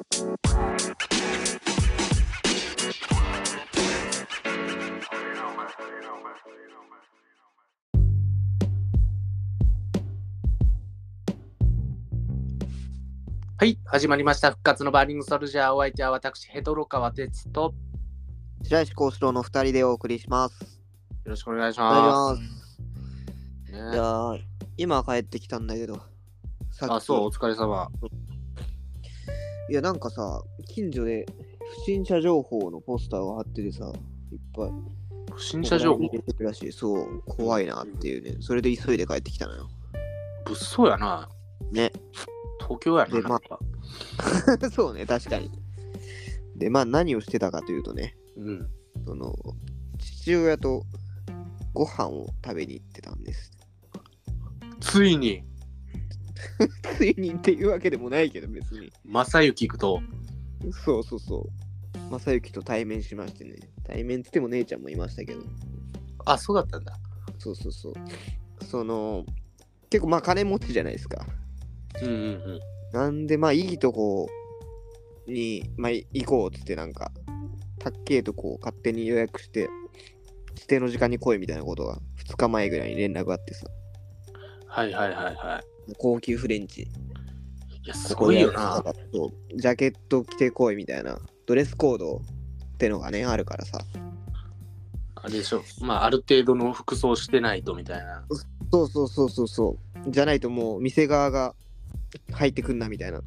はい、始まりました。復活のバーニングソルジャー。お相手は私、ヘドロ川哲と、よ白石幸四郎の二人でお送りします。ろしくお願いします。す。いねやー今帰ってきたんだけど。あ、そう、お疲れ様。いや、なんかさ、近所で不審者情報のポスターが貼っててさ、いっぱい。不審者情報？出てるらしい。そう、怖いなっていうね。それで急いで帰ってきたのよ。物騒やな。ね。東京やな。でまあ そうね、確かに。で、まあ何をしてたかというとね、うん。その、父親とご飯を食べに行ってたんです。ついに、ついにっていうわけでもないけど、別に。正幸行くと、そうそうそう。正幸と対面しましてね。対面って言っても姉ちゃんもいましたけど。あ、そうだったんだ。そうそうそう。その、結構まあ金持ちじゃないですか。うんうんうん。なんでまあいいとこに、まあ、行こうっつってなんか、たっけえとこを勝手に予約して、指定の時間に来いみたいなことが2日前ぐらいに連絡があってさ。はいはいはいはい。高級フレンチ。いや、すごいよな。ジャケット着てこいみたいな、ドレスコードってのがね、あるからさ。あれでしょ。まあ、ある程度の服装してないとみたいな。そうそうそうそうそう。じゃないともう店側が入ってくんなみたいな。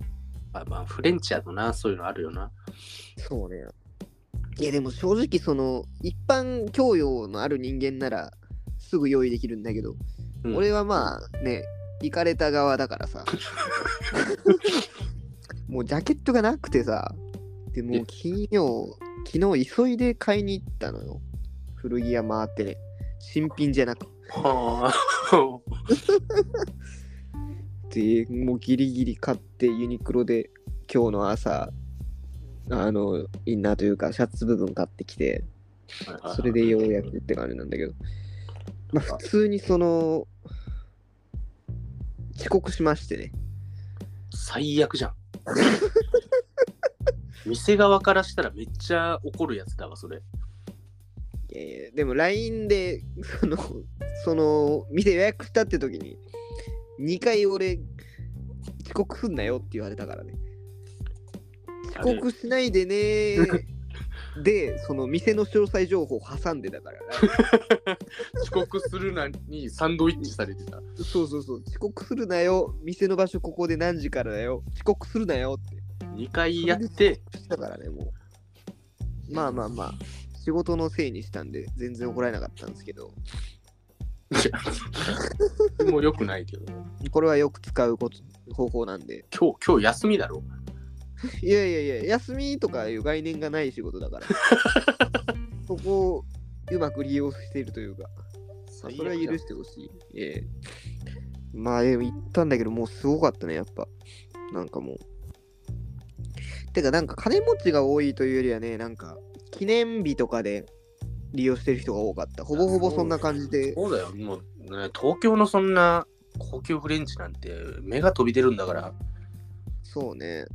まあ、まあ、フレンチやとな、そういうのあるよな。そうね。いやでも正直その一般教養のある人間ならすぐ用意できるんだけど、うん俺はまあね、行かれた側だからさ。もうジャケットがなくてさ、でもう金曜、昨日急いで買いに行ったのよ。古着屋回ってね。新品じゃなくはて、もうギリギリ買ってユニクロで今日の朝、あの、インナーというかシャツ部分買ってきて、あ。それでようやくって感じなんだけど、まあ普通にその、遅刻しましてね。最悪じゃん。店側からしたらめっちゃ怒るやつだわ、それ。いやいやでも LINE で、その、その、店予約したって時に、2回俺、遅刻すんなよって言われたからね。遅刻しないでねー で、その店の詳細情報を挟んでたから、遅刻するなにサンドイッチされてた。そうそうそう、遅刻するなよ、店の場所ここで何時からだよ、遅刻するなよって。2回やって、したからね、もう。まあまあまあ、仕事のせいにしたんで、全然怒られなかったんですけど、もう良くないけど。これはよく使うこと方法なんで、今日、今日休みだろ。いやいやいや、休みとかいう概念がない仕事だから、そこをうまく利用しているというか、まあそれは許してほしい。ええまあでも行ったんだけど、もうすごかったね、やっぱ。なんかもう。てか、なんか金持ちが多いというよりはね、なんか記念日とかで利用してる人が多かった。ほぼほぼそんな感じで。そうだよ。もう、ね、東京のそんな高級フレンチなんて目が飛び出るんだから。そうね。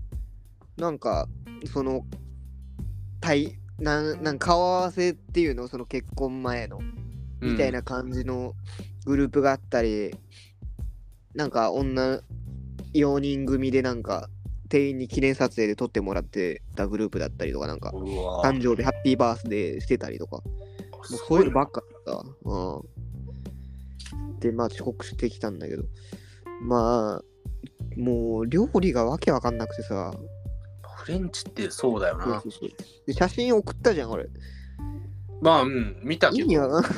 なんか、その、対、なんなんか顔合わせっていうの、その結婚前の、みたいな感じのグループがあったり、なんか女4人組でなんか、店員に記念撮影で撮ってもらってたグループだったりとか、なんか、誕生日ハッピーバースデーしてたりとか、もうそういうのばっかだった。うん。で、まあ遅刻してきたんだけど、まあ、もう料理がわけわかんなくてさ、フレンチってそうだよな。そうそうそうで写真送ったじゃん、俺。まあ、うん、見たけど。意味わかんない。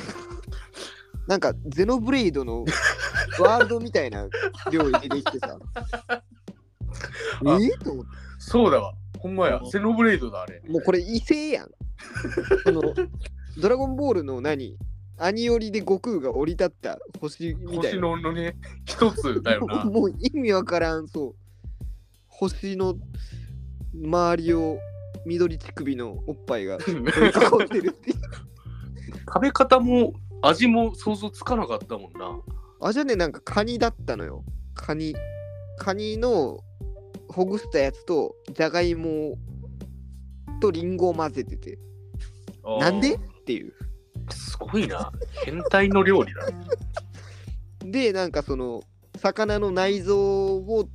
なんか、ゼノブレイドの ワールドみたいな料理出てきてさ。ええと思って。そうだわ。ほんまや。ゼノブレイドだ、あれ。もうこれ異性やん。その、ドラゴンボールの何？アニオリで悟空が降り立った星みたい星な。ののね、一つだよな。もう意味わからん、そう。星の周りを緑乳首のおっぱいが囲んでるっていう。食べ方も味も想像つかなかったもんな。あ、じゃあね、なんかカニだったのよ。カニ。カニのほぐしたやつとじゃがいもとリンゴを混ぜててなんで？っていうすごいな。変態の料理だ。でなんかその魚の内臓を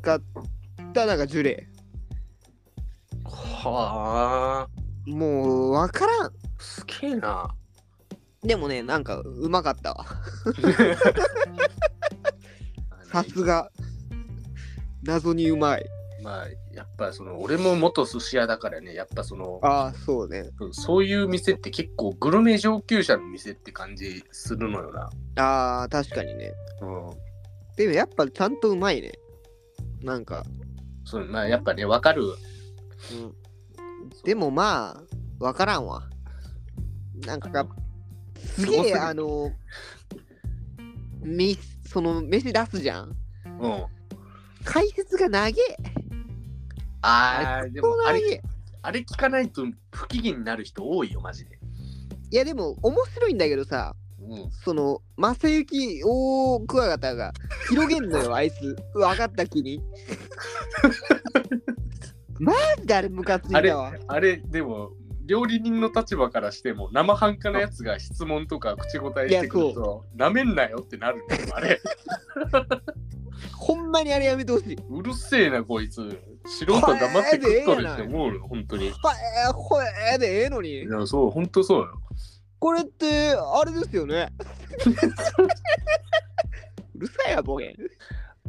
使ったなんかジュレはあ。もうわからんすげえな。でもねなんかうまかったわ さすが謎にうまいまあ、やっぱその、俺も元寿司屋だからね、やっぱその、ああそうねそういう店って結構グルメ上級者の店って感じするのよな。ああ確かにねうん。でもやっぱちゃんとうまいねなんか、そうまあ、やっぱね、わかる。うん、でもまあわからんわ。なんかすげえあのみその飯出すじゃん。うん。解説が長え。ああ、でもあれ、あれ聞かないと不機嫌になる人多いよ、マジで。いやでも面白いんだけどさうん。その正幸大クワガタが広げんのよあいつ。分かった気にマジであれムカついあれたわ、あれ、でも、料理人の立場からしても、生半可なやつが質問とか口答えしてくると、なめんなよってなるんだよ、あれ。ほんまにあれやめてほしいうるせえな、こいつ。素人黙って食っとるって思うよ、本当に。いはえー、ほえーでええのにや、そう、本当そうよ。これってあれですよね うるさいわボケ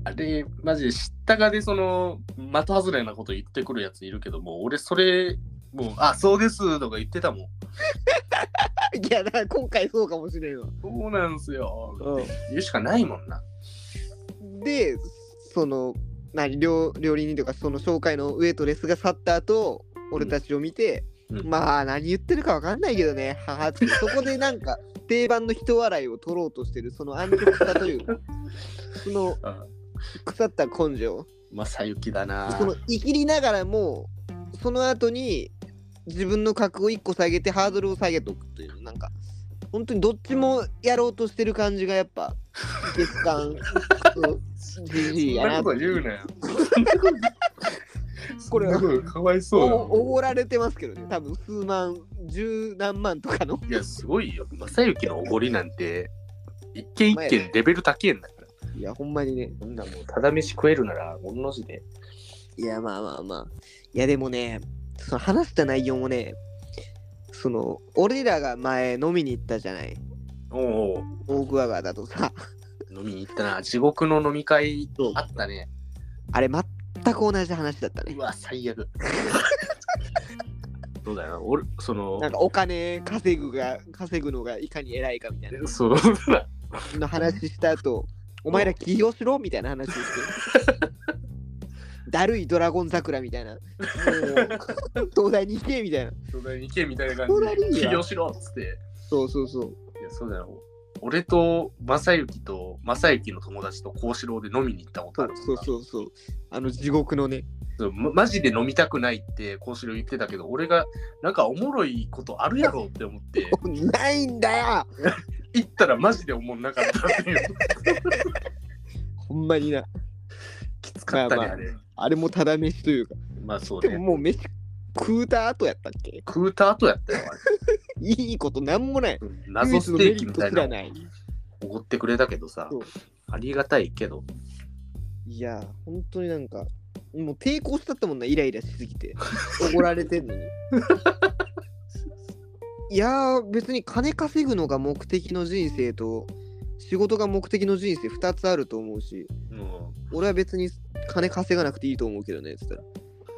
あれ、マジで知ったかで、その、的外れなこと言ってくるやついるけども、俺、それ、もう、あ、そうですとか言ってたもん。いやだから今回そうかもしれんわそうなんすよ。う言うしかないもんな。でその何料料理人とかその紹介のウェイトレスが去った後俺たちを見て、うんまあ何言ってるかわかんないけどね母ってそこでなんか定番の人笑いを取ろうとしてるその安直さというか そのあ腐った根性？正幸だな。その生きりながらもその後に自分の格を1個下げてハードルを下げとくというなんか本当にどっちもやろうとしてる感じがやっぱ月間じじいやなこれはかわいそうだおおごられてますけどね多分数万十何万とかのいや、すごいよ。正幸のおごりなんて、一件一件レベル高えんだから。いやほんまにねそんなもう、ただ飯食えるなら、おんの字で。いやまあまあまあいやでもねその話した内容もねその俺らが前飲みに行ったじゃないおお大桑川だとさ飲みに行ったな。地獄の飲み会あったね。あれ全く同じ話だったねうわ、最悪。そうだよ。俺、そのなん、かお金稼ぐが稼ぐのがいかに偉いかみたいなそうだ。の話した後お前ら起業しろみたいな話をしてだるいドラゴン桜みたいな。東大に行けみたいな。東大に行けみたいな感じで、起業しろっつって。そうそうそう。いや、そうだよ。俺と正幸と正幸の友達と幸四郎で飲みに行ったことあるそうそうそう。あの地獄のね。そうまマジで飲みたくないって幸四郎言ってたけど、俺がなんかおもろいことあるやろって思って、ないんだよ。行ったらマジでおもんなかったっていう。ほんまにな。きつかったね、まあまああれ。あれもただ飯というか。まあそうね。でももう飯食うた後やったっけ？食うた後やったよ、あれ。いいことなんもない。うん謎ステーキみたい。なおごってくれたけどさありがたいけど、いや本当になんかもう抵抗したったもんなイライラしすぎて。怒られてんのに。いやー別に金稼ぐのが目的の人生と仕事が目的の人生2つあると思うしうん、俺は別に金稼がなくていいと思うけどねっつったら。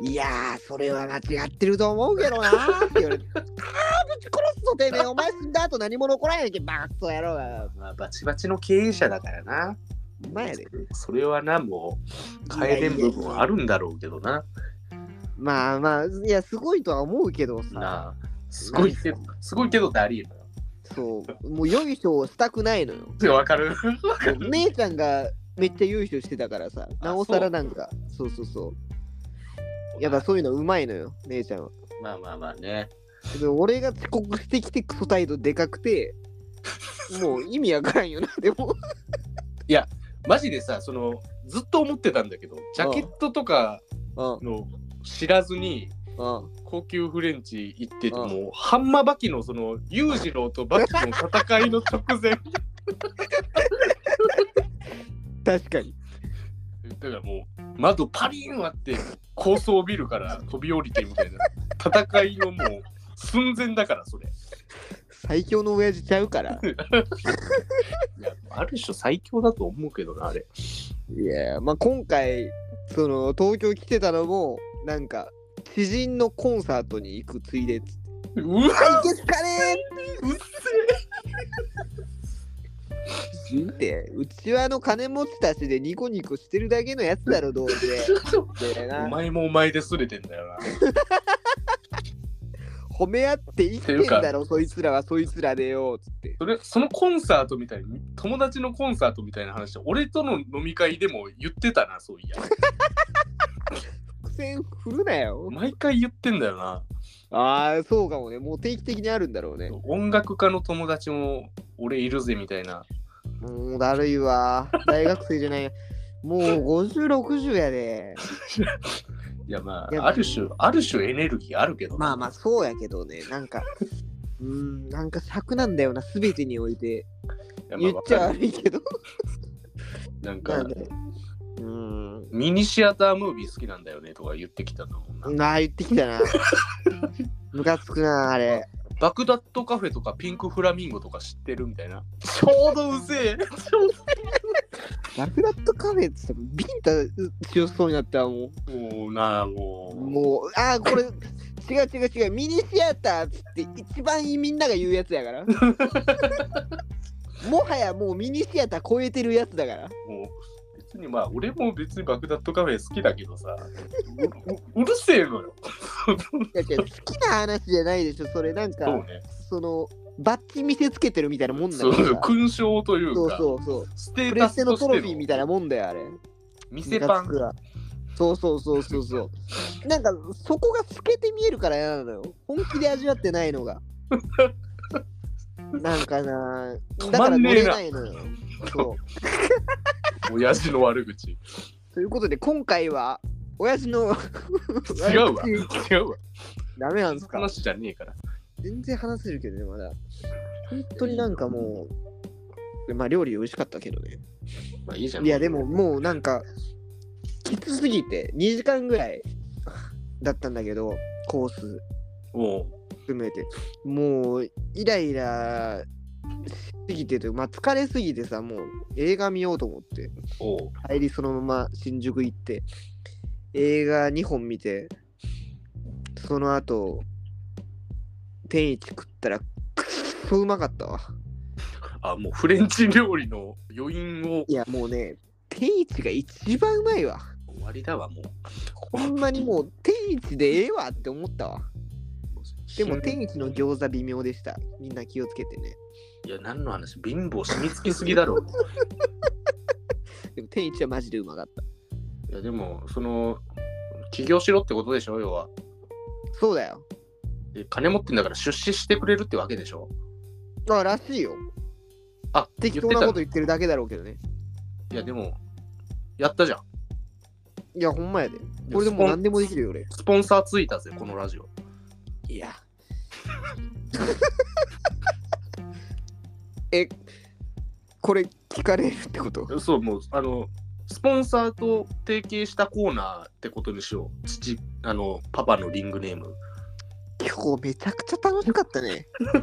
いやーそれは間違ってると思うけどなーって言われて。あーぶち殺すぞてめえ。お前死んだ後何も残らんやんけバカクソ野郎。がまあ、バチバチの経営者だからな。前やで。それはな、もう、変えれん部分はあるんだろうけどな。まあまあいやすごいとは思うけどさ。すごいけど、すごいけどってありえるそうもうよいしょをしたくないのよのよ。わかる姉ちゃんがめっちゃ優秀してたからさなおさらなんかそうそうそうやっぱそういうのうまいのよ姉ちゃんはまあまあまあね。でも俺が遅刻してきてクソ態度でかくてもう意味わからんよなでもマジでさ、その、ずっと思ってたんだけど、ジャケットとかうん。の知らずに、うん。高級フレンチ行っててうん。も、ハンマバキのその裕次郎とバキの戦いの直前。確かに。だからもう窓パリーン割って高層ビルから飛び降りてみたいな。戦いのもう寸前だからそれ。最強の親父ちゃうから。いやある種最強だと思うけどなあれ。いや、まあ今回、その東京来てたのも、なんか、知人のコンサートに行くついでっつって。うわいけすかねうっ知人って、うちわの金持ちたちでニコニコしてるだけのやつだろ、どうせ。でせなお前もお前ですれてんだよな褒め合って生きてんだろ、そいつらはそいつらでよ、つって。それそのコンサートみたいに友達のコンサートみたいな話俺との飲み会でも言ってたなそういや 伏線振るなよ。毎回言ってんだよなああ、そうかもね。もう定期的にあるんだろうね。音楽家の友達も俺いるぜみたいなもうだるいわ。大学生じゃないや。もう50、60やで。いやまあある種ある種エネルギーあるけどなまあまあ、そうやけどね。なんか、うーん、なんか尺なんだよな、すべてにおいて。い言っちゃ悪いけど。なんかうーん。ミニシアタームービー好きなんだよねとか言ってきたんだもんな。なあ、言ってきたな。ムカつくな、あれ。バクダッドカフェとかピンクフラミンゴとか知ってるみたいな。ちょうどうぜえ。ラクダットカフェってさ、ビンタ強そうになったわももうなあもう。う。もう、ああ、これ、違う違う違う、ミニシアターっつって一番みんなが言うやつやから。もはやもうミニシアター超えてるやつだから。もう別にまあ俺も別にバクダッドカフェ好きだけどさ。うううるせえのよ。いや好きな話じゃないでしょ、それなんか、そうね。その、バッジ見せつけてるみたいなもんだそう。勲章というそうかそうそう。ステプレステのータスとトロフィーみたいななもんだよ、あれ。店パンそうそうそうそうそう。なんか、そこが透けて見えるから嫌なのよ。本気で味わってないのが。なんかな、止だから乗れないのよ。そう。親父の悪口。ということで、今回は、親父の 違うわ違うわ。ダメなんですか？話じゃねえから。全然話せるけどね、まだ。本当になんかもう、まあ料理美味しかったけどね。まあいいじゃん。いや、でももうなんか、きつすぎて、2時間ぐらいだったんだけど、コースも含めて。もう、イライラしすぎてというまあ疲れすぎてさ、もう映画見ようと思って、帰りそのまま新宿行って、映画2本見て、その後、天一食ったら、くっそうまかったわ。あ、もうフレンチ料理の余韻をいや、もうね、天一が一番うまいわ。終わりだわ、もう。ほんまにもう天一でええわって思ったわ。でも天一の餃子微妙でした。みんな気をつけてね。いや、何の話？貧乏染みつきすぎだろ。でも天一はマジでうまかった。いや、でも、その、起業しろってことでしょ、要は。そうだよ。で金持ってんだから出資してくれるってわけでしょ。あ、らしいよ。あ、適当なこと言ってるだけだろうけどね。いや、でも、やったじゃん。いや、ほんまやで。これでもう何でもできるよ、俺。スポンサーついたぜ、このラジオ。いや。え、これ聞かれるってこと？そう、もう、あの、スポンサーと提携したコーナーってことにしよう。父、あの、パパのリングネーム。今日めちゃくちゃ楽しかったね。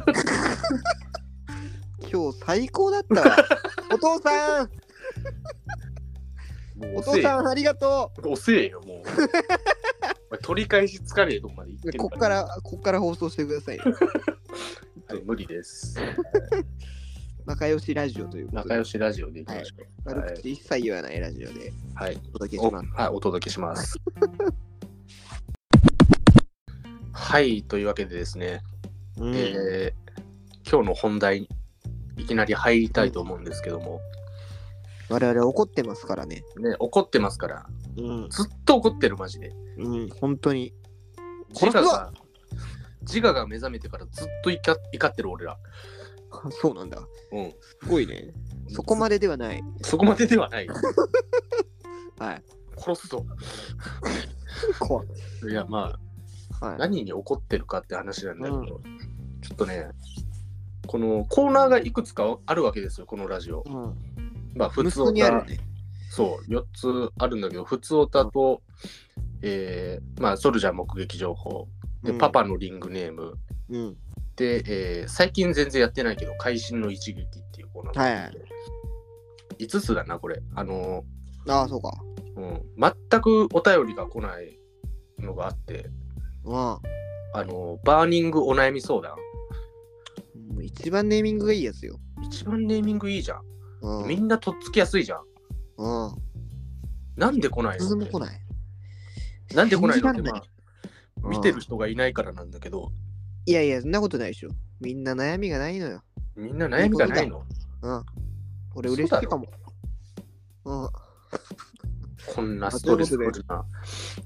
今日最高だったわ。お父さんもうお父さんありがと遅えよ、もう。お前取り返しつかねえとこまで行ってうるこっから、こっから放送してくださいよ。はい無理です。仲良しラジオということで、仲良しラジオでいきましょう。悪口一切言わないラジオではい。お届けしおます。はい、お届けします。はい、というわけでですね、うんえー今日の本題にいきなり入りたいと思うんですけども、我々怒ってますからね。ね、怒ってますから、うん、ずっと怒ってる、マジで。うん、本当に。自我が、自我が目覚めてからずっと怒怒ってる俺ら。そうなんだ。うん。すごいね。そこまでではない。そこまでではない。はい。殺すぞ。怖いや、まあ、はい。何に怒ってるかって話なんだけど、ちょっとね、このコーナーがいくつかあるわけですよ、このラジオ。うん。まあ、普通にあるね。そう、4つあるんだけど、普通オタと、えーまあ、ソルジャー目撃情報、で、うんパパのリングネーム、うん。で、えー最近全然やってないけど、会心の一撃っていうコーナーがあって、5つだな、これ。あのああ、そうか。ー、うん、全くお便りが来ないのがあって、うん。あのーバーニングお悩み相談。一番ネーミングがいいやつよ。一番ネーミングいいじゃん。うん。みんなとっつきやすいじゃん。うん。なんで来ないの？来ない。なんで来ないの？って、まあ、見てる人がいないからなんだけど、いやいや、そんなことないでしょ。みんな悩みがないのよ。みんな悩みがないの？うん。俺嬉しいかも。うん。こんなストレスフルな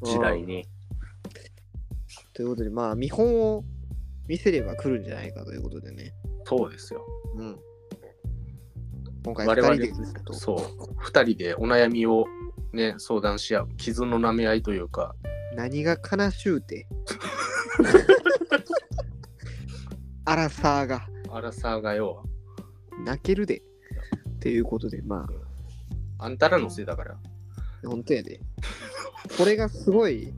時代に。ということで、まあ、見本を見せれば来るんじゃないかということでね。そうですよ。うん。今回我2々人でそう。二人でお悩みをね、相談し合う。傷の舐め合いというか、何が悲しゅうて。アラサーがアラサーがよ、泣けるで。っていうことで、まあんたらのせいだから。あ、本当やで。これがすごい、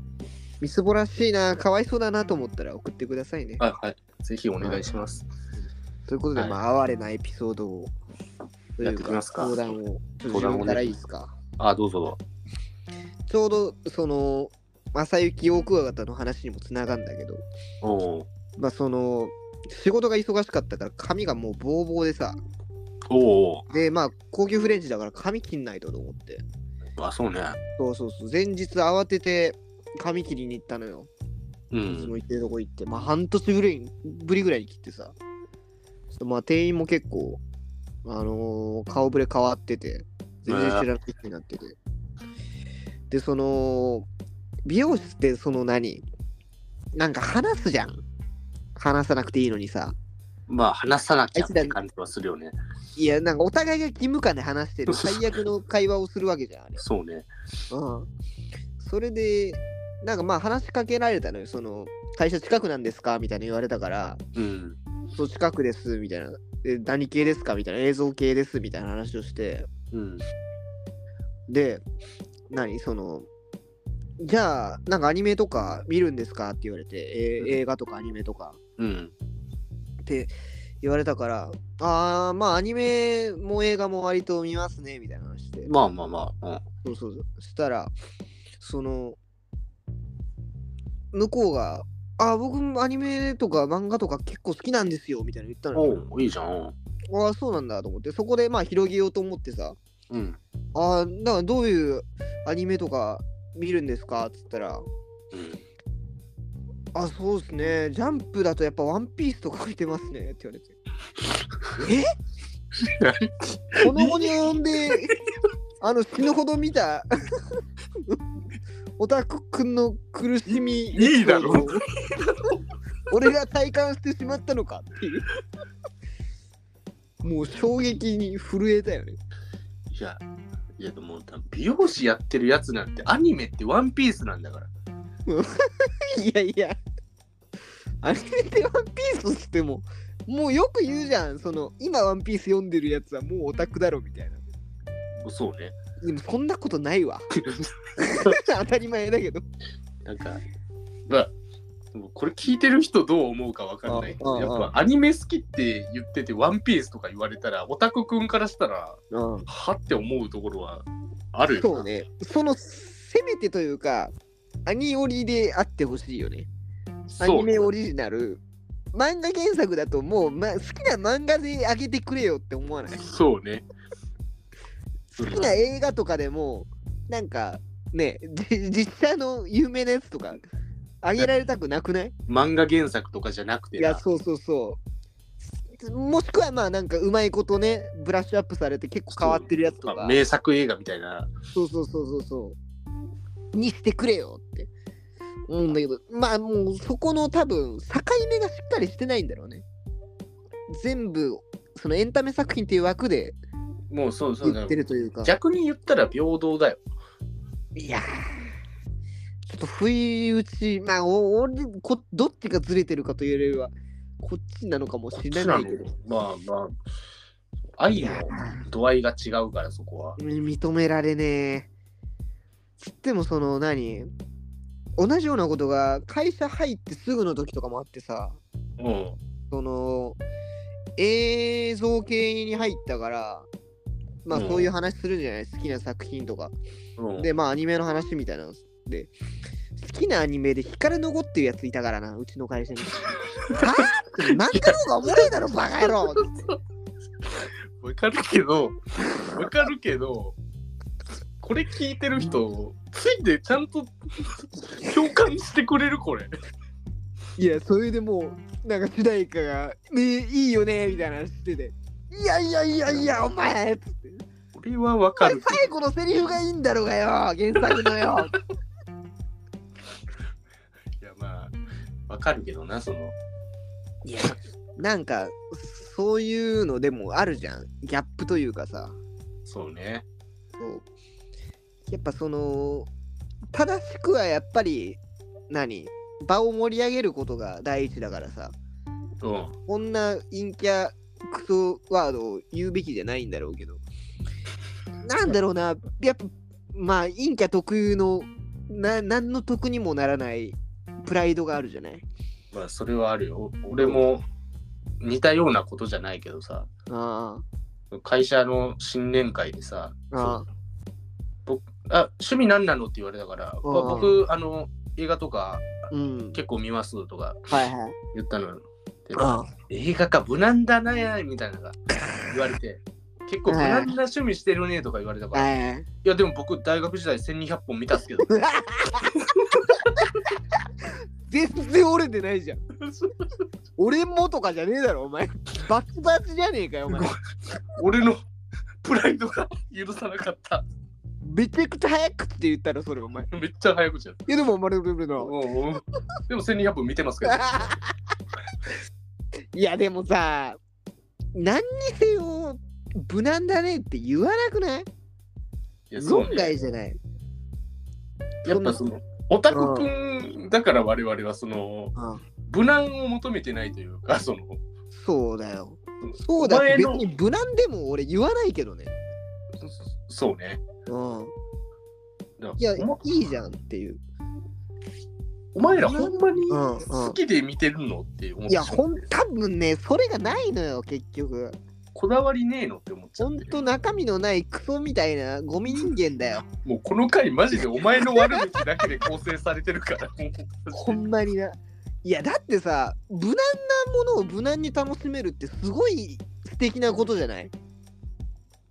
みすぼらしいな、かわいそうだなと思ったら送ってくださいね。はいはい。ぜひお願いします。ということで、はいまあ、哀れなエピソードを、というやってきますか相談を、相談をねらいいですか？あ、どうぞどうぞ。ちょうど、その、正行大クワガタの話にもつながるんだけど、まあ、その、仕事が忙しかったから髪がもうボーボーでさ、おおで、まあ、高級フレンチだから髪切んないとと思って。あ、そうね。そうそうそう。前日慌てて髪切りに行ったのよ。ういつもん。行ってるとこ行って。まあ、半年ぶりぶりぐらいに切ってさ。ちょっとまあ、店員も結構、あのー顔ぶれ変わってて、全然知らない人になってて。で、その、美容室ってその何？なんか話すじゃん。話さなくていいのにさ。まあ、話さなきゃって感じはするよね。いや、なんかお互いが義務感で話してる 最悪の会話をするわけじゃん、あれ。そうね。うん。それで、なんかまあ話しかけられたのよ。その、会社近くなんですかみたいな言われたから、うん。そう近くです、みたいな。で、何系ですかみたいな。映像系です、みたいな話をして。うん。で、何？その、じゃあ、なんかアニメとか見るんですか？って言われて、えー映画とかアニメとかうん。って言われたから、あー、まあアニメも映画も割と見ますね、みたいな話して。まあまあまあ。そうそうそう。そしたら、その、向こうが、あ、僕もアニメとか漫画とか結構好きなんですよ、みたいな言ったうん。のよ。おおいいじゃん。ああ、そうなんだと思って、そこでまあ広げようと思ってさ、うん。ああ、だからどういうアニメとか見るんですか？っつったら、うん。あ、そうですね、ジャンプだとやっぱワンピースとか見てますね。って言われて。え？この後に及んで、あの死ぬほど見た オタクくんの苦しみいいだろ。エピソードを俺が体感してしまったのかっていう。もう衝撃に震えたよね。いや、いやでも、美容師やってるやつなんて、アニメってワンピースなんだから。いやいや。アニメってワンピースっつってももうよく言うじゃん。その今ワンピース読んでるやつはもうオタクだろみたいな。そうね。でもそんなことないわ。当たり前だけど。なんか、まあ、これ聞いてる人どう思うかわかんない。けど、やっぱアニメ好きって言ってて、ワンピースとか言われたら、オタクくんからしたら、うん。はって思うところはあるよ。そうね。そのせめてというか、アニオリであってほしいよね。アそうニメオリジナル。漫画原作だともう、ま、好きな漫画であげてくれよって思わない？そうね。好きな映画とかでも、なんかね、じ実写の有名なやつとかあげられたくなくない？漫画原作とかじゃなくてないや、そうそうそう。もしくはまあなんかうまいことね、ブラッシュアップされて結構変わってるやつとか。まあ名作映画みたいな。そうそうそうそうそう。にしてくれよって思うんだけど、まあもうそこの多分境目がしっかりしてないんだろうね。全部、そのエンタメ作品っていう枠でもうそうそう言ってるというか。逆に言ったら平等だよ。いやーちょっと不意打ち、まあ、お俺こ、どっちがずれてるかというよりは、こっちなのかもしれないけど、まあまあ、愛の度合いが違うから、そこは。認められねえ。つっても、その何、同じようなことが会社入ってすぐの時とかもあってさ、うん。その、映像系に入ったから、まあうん。そういう話するじゃない、好きな作品とか。うん、で、まあアニメの話みたいなので、好きなアニメで光の子っていうやついたからな、うちの会社に。は？ぁ漫画の方がおもろいだろ、バカ野郎わかるけど、わかるけど、これ聞いてる人、ついでちゃんと共感してくれるこれ。いや、それでもう、なんか主題歌が、ね、いいよね、みたいな話してて、いやいやいやいや、お前つって俺はわかる。最後のセリフがいいんだろうがよ、原作のよ。いやまあ、わかるけどな、その。いや、なんか、そういうのでもあるじゃん。ギャップというかさ。そうね。そう。やっぱその、正しくはやっぱり、何？場を盛り上げることが第一だからさ。うん。こんな陰キャクソワードを言うべきじゃないんだろうけど。なんだろうな、やっぱ、まあ、陰キャ特有の、な、何の得にもならないプライドがあるじゃない？まあ、それはあるよ。俺も似たようなことじゃないけどさ、あ会社の新年会でさ、あ、ああ、趣味何なのって言われたから、うん僕、あの、映画とかうん。結構見ますとかはいはい。言ったのよ。でああ映画か無難だなみたいなのが言われて、結構無難な趣味してるねとか言われたから、いはいはい。やでも僕大学時代1200本見たっすけど、全然折れてないじゃん。俺もとかじゃねえだろ、お前。バツバツじゃねえかよ、お前。俺のプライドが許さなかった。めちゃくちゃ早くって言ったら、それ、お前。いめっちゃ早口やった。や、でも、お前、でもうんうんでも1200本見てますけど、いや、でもさ、何にせよ、無難だねって言わなくない？いやそう論ね外じゃない。やっぱその、オタクくんだから我々はその、うん無難を求めてないというか、その、そうだよ。そうだ前のに無難でも俺言わないけどね。そうね。うん。いや、いいじゃんっていう。お前らほんまにうんうん好きで見てるのって思っいや、ほん、多分ね、それがないのよ、結局。こだわりねえのって思っちゃってほんと中身のないクソみたいなゴミ人間だよ。もうこの回マジでお前の悪口だけで構成されてるからほんまにな。いや、だってさ、無難なものを無難に楽しめるってすごい素敵なことじゃない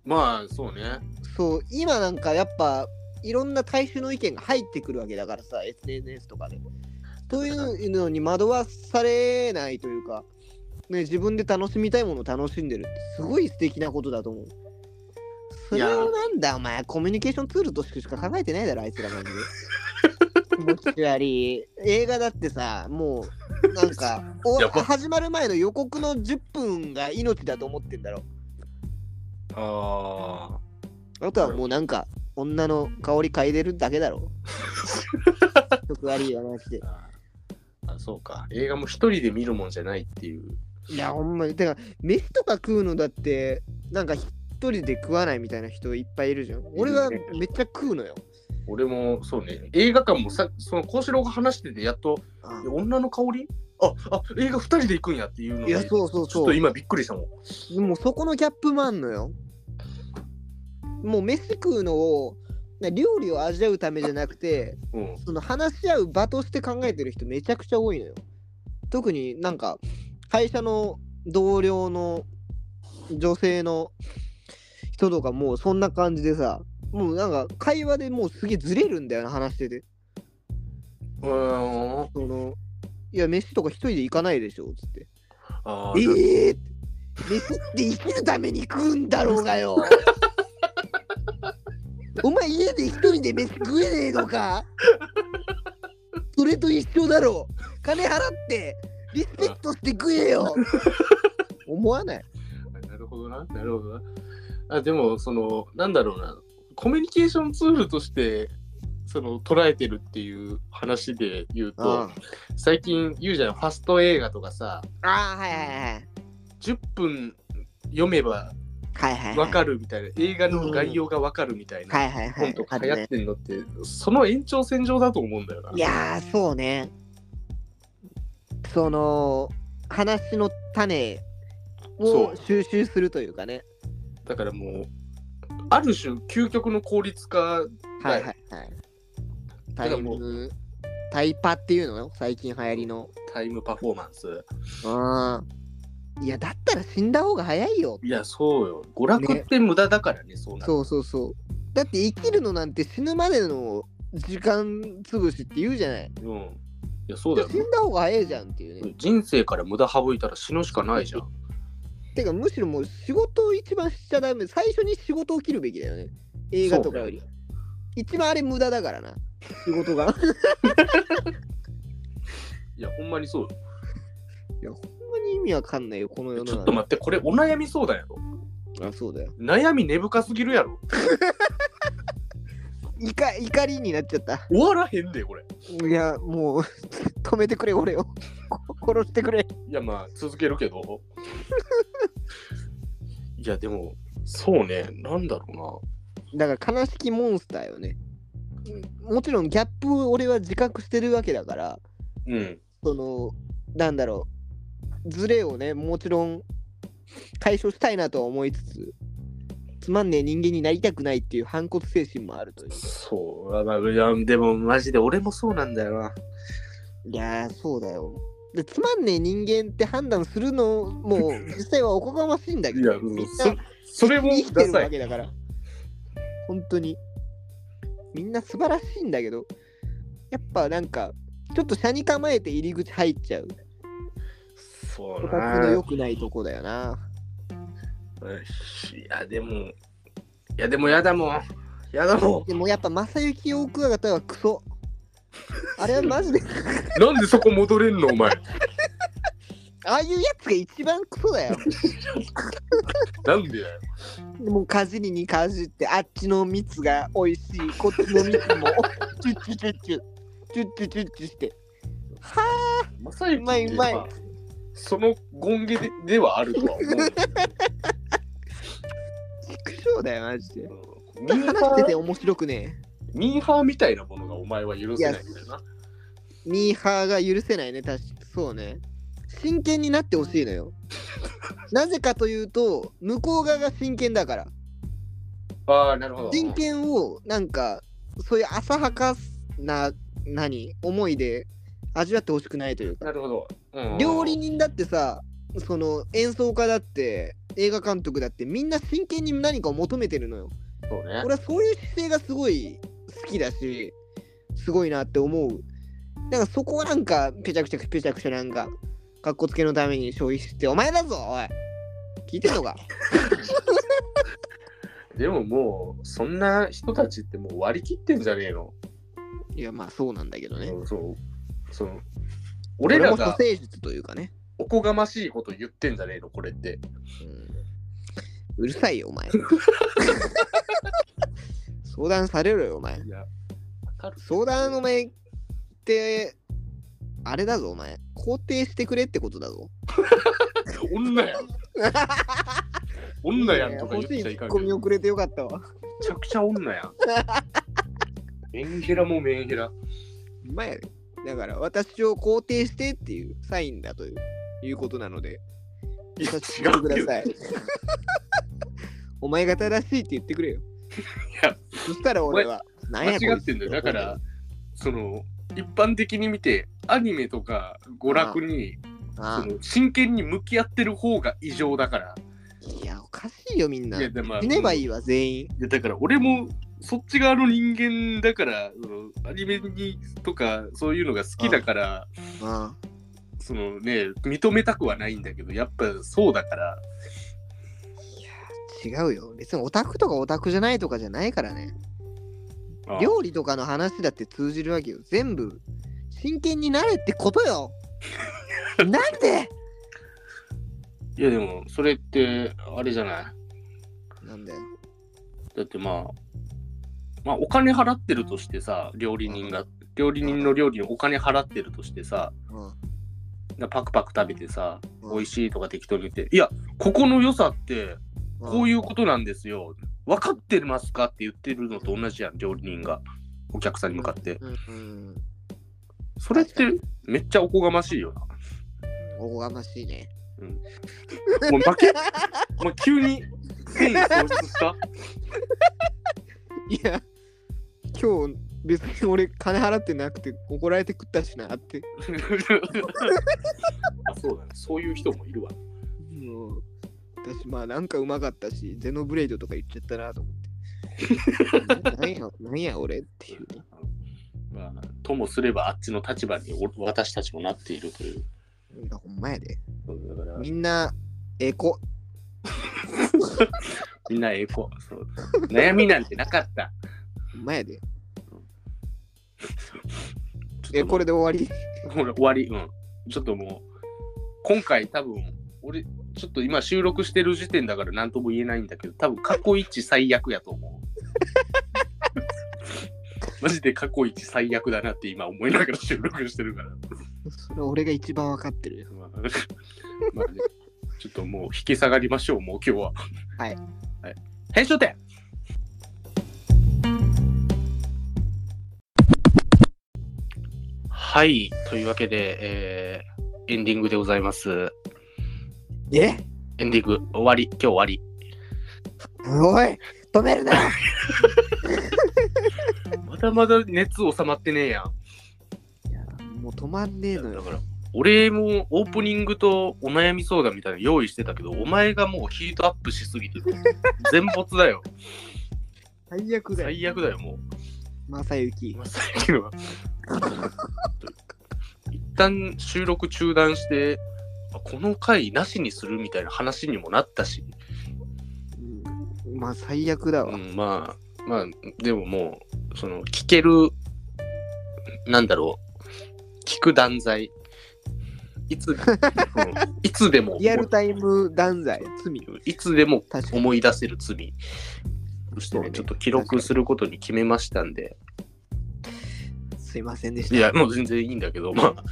まあそうねそう、今なんかやっぱ、いろんな大衆の意見が入ってくるわけだからさ、SNS とかで。そういうのに惑わされないというか、ね、自分で楽しみたいものを楽しんでるってすごい素敵なことだと思う。それをなんだ、お前、コミュニケーションツールとしてしか考えてないだろ、あいつらマジで。気持ち悪い。映画だってさ、もう、なんか、始まる前の予告の10分が命だと思ってんだろ。ああとはもうなんか、女の香り嗅いでるだけだろ。曲悪いよ、マジでー。あそうか映画も一人で見るもんじゃないっていういや、ほんまに。てか、飯とか食うのだって、なんか一人で食わないみたいな人いっぱいいるじゃん。俺はめっちゃ食うのよ。俺もそうね映画館もさその幸四郎が話しててやっと女の香り？ああ映画二人で行くんやっていうのでいや、そうそうそう。ちょっと今びっくりしたもんもうそこのギャップもあんのよ。もう飯食うのを、な料理を味わうためじゃなくて、うんその話し合う場として考えてる人めちゃくちゃ多いのよ。特になんか会社の同僚の女性の人とかもうそんな感じでさ、もうなんか会話でもうすげえずれるんだよな話してて。うーんそのいや飯とか一人で行かないでしょつって。えあーえー、飯って生きるために食うんだろうがよ。お前家で一人で飯食えねえのか？それと一緒だろう。金払ってリスペクトして食えよ。思わない？なるほどな、なるほどな。あでも、その、なんだろうな、コミュニケーションツールとしてその捉えてるっていう話で言うとあ最近言うじゃんファスト映画とかさあーはいはいはい10分読めばはいはいわかるみたいな、映画の概要がわかるみたいなはいはいはい本とか流行ってんのって、その延長線上だと思うんだよな。いやーそうね。その話の種を収集するというかね。だからもうある種究極の効率化はいはいはい。タイだからもうムタイパっていうのよ最近流行りの。タイムパフォーマンス。うんいやだったら死んだ方が早いよ。いやそうよ。娯楽って無駄だからねそうなるそうそうそう。だって生きるのなんて死ぬまでの時間潰しって言うじゃない。うん。いやそうだよ。死んだ方が早いじゃんっていうね。人生から無駄省いたら死ぬしかないじゃん。てかむしろもう仕事を一番しちゃダメ。最初に仕事を切るべきだよね。映画とかより、一番あれ無駄だからな。仕事が。いやほんまにそうよ。いやに意味わかんないよこの世の中ちょっと待ってこれお悩み相談やろ。あそうだよ悩み根深すぎるやろ。怒怒りになっちゃった終わらへんでこれ。いやもう止めてくれ俺をこ殺してくれいやまあ続けるけど。いやでもそうねなんだろだから悲しきモンスターよねもちろんギャップを俺は自覚してるわけだからうな。うん。そのなんだろうズレをねもちろん解消したいなとは思いつつつまんねえ人間になりたくないっていう反骨精神もあるというそう。まあ、いやでもマジで俺もそうなんだよな。いやーそうだよでつまんねえ人間って判断するのも 実際はおこがましいんだけいやどみんなそそれも生きてる。わけだから本当にみんな素晴らしいんだけどやっぱなんかちょっと車に構えて入り口入っちゃうそうこたつのな良。くないとこだよな。いやでもいやでもやだもん。やだもん。でもやっぱ正幸奥方はクソ。あれはマジで。なんでそこ戻れんのお前。ああいうやつが一番クソだよ。なんでだよ。もうかじりにかじってあっちの蜜が美味しい。こっちの蜜も。チュッチュチュッチュ。チュッチュチュッチュして。はまさゆきうまいうまい。まあその権下でではあるとは思う。あ畜生だよマジでミー話しててハー面白くねミーハーみたいなものがお前は許せないんだよな。ミーハーが許せないね確かそうね真剣になってほしいのよ なぜかというと向こう側が真剣だからああ、なるほど。真剣をなんかそういう浅はかな何？思いで味わってほしくないというかなるほど。うん料理人だってさその演奏家だって映画監督だってみんな真剣に何かを求めてるのよそうね。俺はそういう姿勢がすごい好きだしすごいなって思うなんかそこはなんかぺちゃくちゃぺちゃくちゃなんかかっこつけのために消費してお前だぞおい聞いてんのか？でももう、そんな人たちってもう割り切ってんじゃねえの。いやまあそうなんだけどねうんそう。その、俺らがというかねおこがましいこと言ってんじゃねえの、これって。うんうるさいよ、お前。相談されろよ、お前。いや、わかる。相談お前って、あれだぞ、お前。肯定してくれってことだぞ。女やん。女やんとか言っちゃいかんけど。コミ遅れてよかったわ。めちゃくちゃ女やん。メンヘラもメンヘラ。うまいやでだから、私を肯定してっていうサインだといういうことなので、いや、私違うください。お前が正しいって言ってくれよ。やそしたら俺は、なんや間違ってんだよ。だから、、その、一般的に見て、アニメとか娯楽にあその真剣に向き合ってる方が異常だから。あいや、おかしいよ、みんな。いやでまあ死ねばいいわ、全員。いやだから俺もそっち側の人間だからそのアニメにとかそういうのが好きだからあそのね認めたくはないんだけどやっぱそうだから違うよ。別にオタクとかオタクじゃないとかじゃないからね。あ料理とかの話だって通じるわけよ。全部真剣になれってことよ。なんで？いやでもそれってあれじゃない？なんだよ。だってまあまあ、お金払ってるとしてさ、料理人が、料理人の料理にお金払ってるとしてさ、うん。パクパク食べてさ、うん美味しいとか適当に言って、いや、ここの良さって、こういいうことなんですよ。分かってますかって言ってるのと同じやん、料理人が。お客さんに向かって。うん。うん。それってめっちゃおこがましいよな。おこがましいね。もう負け、もう急に繊維喪失した？いや、今日別に俺金払ってなくて怒られて食ったしなって。あ、そうだね。そういう人もいるわ。もう私まあなんかうまかったし、ゼノブレイドとか言っちゃったなと思って。なんや、なんや俺っていうね。まあ、ともすればあっちの立場にお私たちもなっているという。ほんまやで。そうだからみんな、エコ。みんなエコ。そう悩みなんてなかった。ほんまやで。え、これで終わり？ほら終わり。うん。ちょっともう、今回多分、俺、ちょっと今収録してる時点だから何とも言えないんだけど、多分過去一最悪やと思う。マジで過去一最悪だなって今思いながら収録してるから。それ俺が一番わかってるまあね、ちょっともう引き下がりましょう、もう今日は。はい。はい、編集点はい、というわけで、えーエンディングでございます。え？エンディング終わり、今日終わり。おい止めるな まだまだ熱収まってねえやん。いやもう止まんねえのよ。だから、俺もオープニングとお悩み相談みたいなの用意してたけど、お前がもうヒートアップしすぎて、全没だよ。最悪だよ。最悪だよ、もう。まさゆき。まあ、最近は。一旦収録中断して、あこの回なしにするみたいな話にもなったし、うんまあ最悪だわ。うん、まあ、まあ、でももう、その、聞ける、なんだろう、聞く断罪。いつ、うん いつでも、リアルタイム断罪、罪。いつでも。思い出せる罪。そしてね、ねちょっと記録することに決めましたんで、すいませんでした。いや、もう全然いいんだけど、まあ。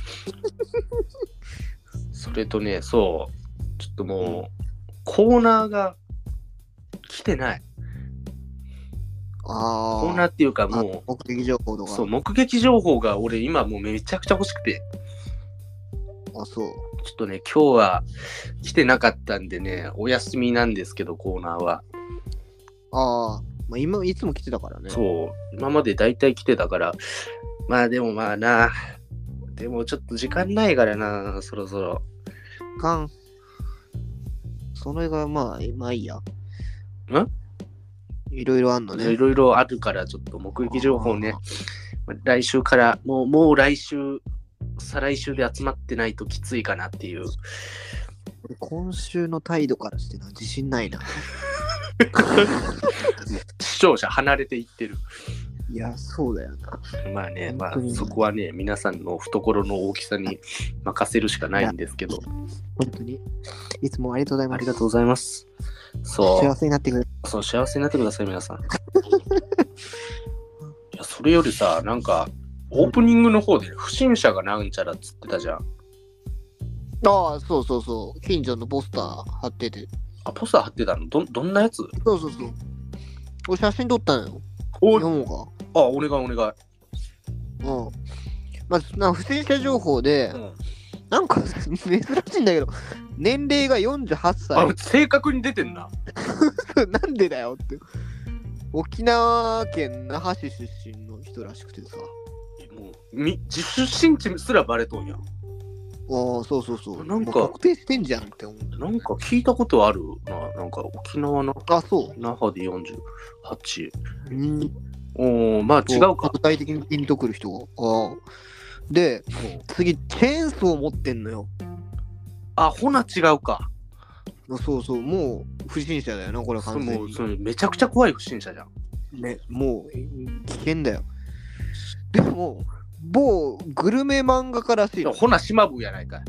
それとね、そう、ちょっともう、コーナーが来てない。あコーナーっていうか、あ。も目的情報とう、か。そう、目撃情報が俺今もうめちゃくちゃ欲しくて、あ、そう。ちょっとね、今日は来てなかったんでね、お休みなんですけど、コーナーは。ああ。まあ今、いつも来てたからね。そう、今まで大体来てたから、まあでもまあな、でもちょっと時間ないからな、そろそろ。かん。それがまあ、まあいいや。ん？いろいろあんのね。いろいろあるから、ちょっと目撃情報ね、まあ来週から、もう、もう来週、再来週で集まってないときついかなっていう。俺今週の態度からしてな、自信ないな。視聴者離れていってる。いや、そうだよな。まあね、まあそこはね、皆さんの懐の大きさに任せるしかないんですけど、本当に。いつもありがとうございます。ありがとうございます。そ幸せになってくれ。う、そう、幸せになってください、皆さん。いや、それよりさ、なんか、オープニングの方で不審者がなんちゃらっつってたじゃん。ああ、そうそうそう。近所のポスター貼ってて。あ、ポスター貼ってたの？どどんなやつ？そうそうそう。俺写真撮ったのよ。お読もうあ、お願いお願い。か。うん。まあ、なんか不審者情報で、うんなんか珍しいんだけど、年齢が48あ歳。、正確に出てんな。なんでだよって。沖縄県那覇市出身の人らしくてさ。もう、み自出身地すらバレとんや。ああ、そうそうそう。なんかもう確定してんじゃんって思う。なんか聞いたことあるな。なんか沖縄のあ、そう。那覇で48。うん。おー、まあ違うか。具体的にピンとくる人が。ああ。で、次、チェーンソー持ってんのよ。あ、ほな違うか。あそうそう、もう不審者だよな、これそ完全に。もうそれめちゃくちゃ怖い不審者じゃん。ね、もう危険だよ。でも、某グルメ漫画家らしいの。ほな島部やないかい。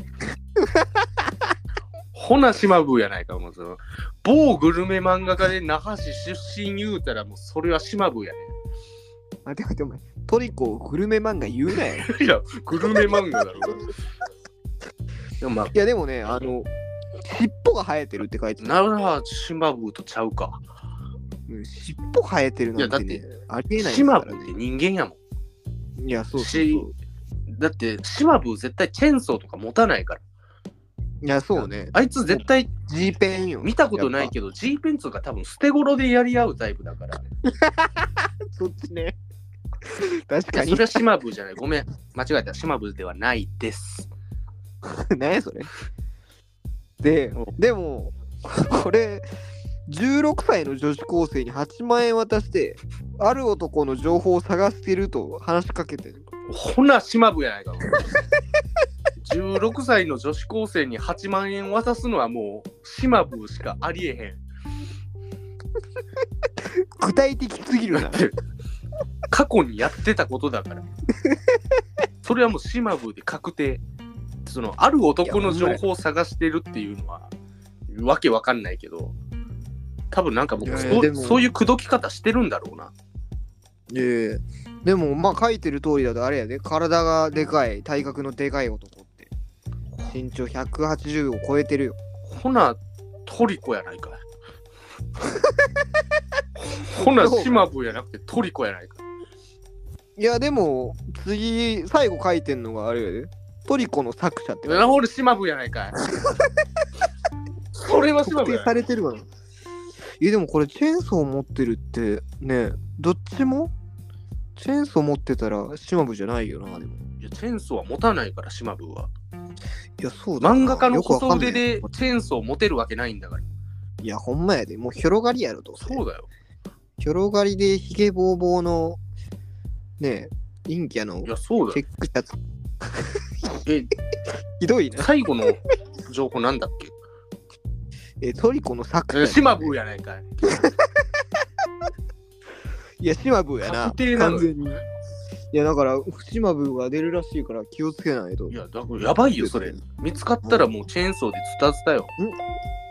ほな島部やないか、もうその。某グルメ漫画家で那覇市出身言うたらもうそれは島部やね。待て待てお前、トリコグルメ漫画言うなよ。いや、グルメ漫画だろ。でもまあ、いやでもね、あの、尻尾が生えてるって書いてた。ならは島ブーとちゃうか。うん尻尾生えてるなんて、ね、いやありえないですから島ブーってね。人間やもん。いや、そうそうそしう。だって、島ブー絶対チェーンソーとか持たないから。いや、そうね。あいつ絶対 G ペンよ。見たことないけど、G ペンツが多分捨て頃でやり合うタイプだから。そっちね。確かにそ。れは島ブーじゃない。ごめん。間違えた。島ブーではないです。何やそれ。でお、でも、これ、16歳の女子高生に8万円渡して、ある男の情報を探してると話しかけてる。ほな、島ブーやないか。16歳の女子高生に8万円渡すのはもう島ブーしかありえへん。具体的すぎるな。過去にやってたことだから。それはもう島ブーで確定。そのある男の情報を探してるっていうのはわけわかんないけど、多分なんかもいうそでもそういう口説き方してるんだろうな。いやいやでも、まあ書いてる通りだとあれやで、体がでかい、体格のでかい男。身長180を超えてるよ。ほな、トリコやないか。ほな、島ブーやなくてトリコやないか。いや、でも、次、最後書いてんのがあれやで。トリコの作者って。なほれ島ブーやないかい。それは島特定ブーやされてるかな。いや、でもこれ、チェーンソー持ってるって、ね、どっちも？チェーンソー持ってたら、シマブじゃないよな、でも。いやチェーンソーは持たないから、島ブーは。いや、そうだな。漫画家の細腕でチェーンソー持てるわけないんだから。いや、ほんまやで。もう広がりやろと。そうだよ。広がりでヒゲボーボーの、ねえ、陰キャのいや、そうだチよ。ェックシャツ。え、ひどいな。最後の情報なんだっけ？え、トリコの作者。え島ブーやないかい。いや、シマブーやな。確定なのよ完全に。いや、だから、シマブーが出るらしいから気をつけないとい。や、だからやばいよ、それ。見つかったらもうチェーンソーでズタズタよ。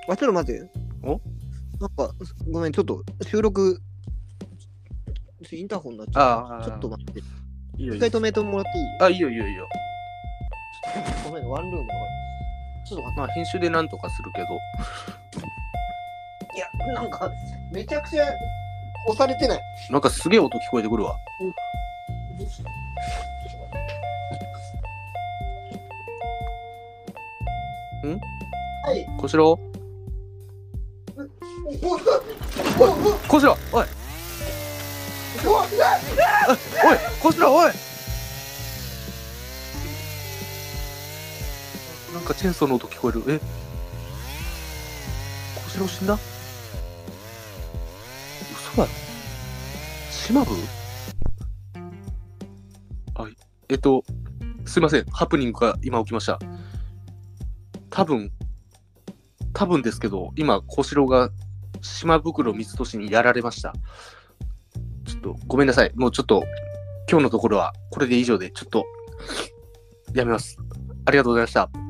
あ、ちょっと待って。お？なんか、ごめん、ちょっと収録、インターホンになっちゃああった。ちょっと待って。いいよいいよ一回止めてもらっていい？あ、いいよいいよいいよ。ごめん、ワンルームだから。ちょっと待まあ、編集でなんとかするけど。って。いや、なんか、めちゃくちゃ押されてない。なんかすげえ音聞こえてくるわ。はい。小四郎？おおお小四郎おい。おおおい小四郎おい。なんかチェーンソーの音聞こえる。え？小四郎死んだ？嘘だろ。島部？あ、えっと、すいません。ハプニングが今起きました。多分、多分ですけど、今、小四郎が島袋光俊にやられました。ちょっとごめんなさい。もうちょっと今日のところはこれで以上でちょっとやめます。ありがとうございました。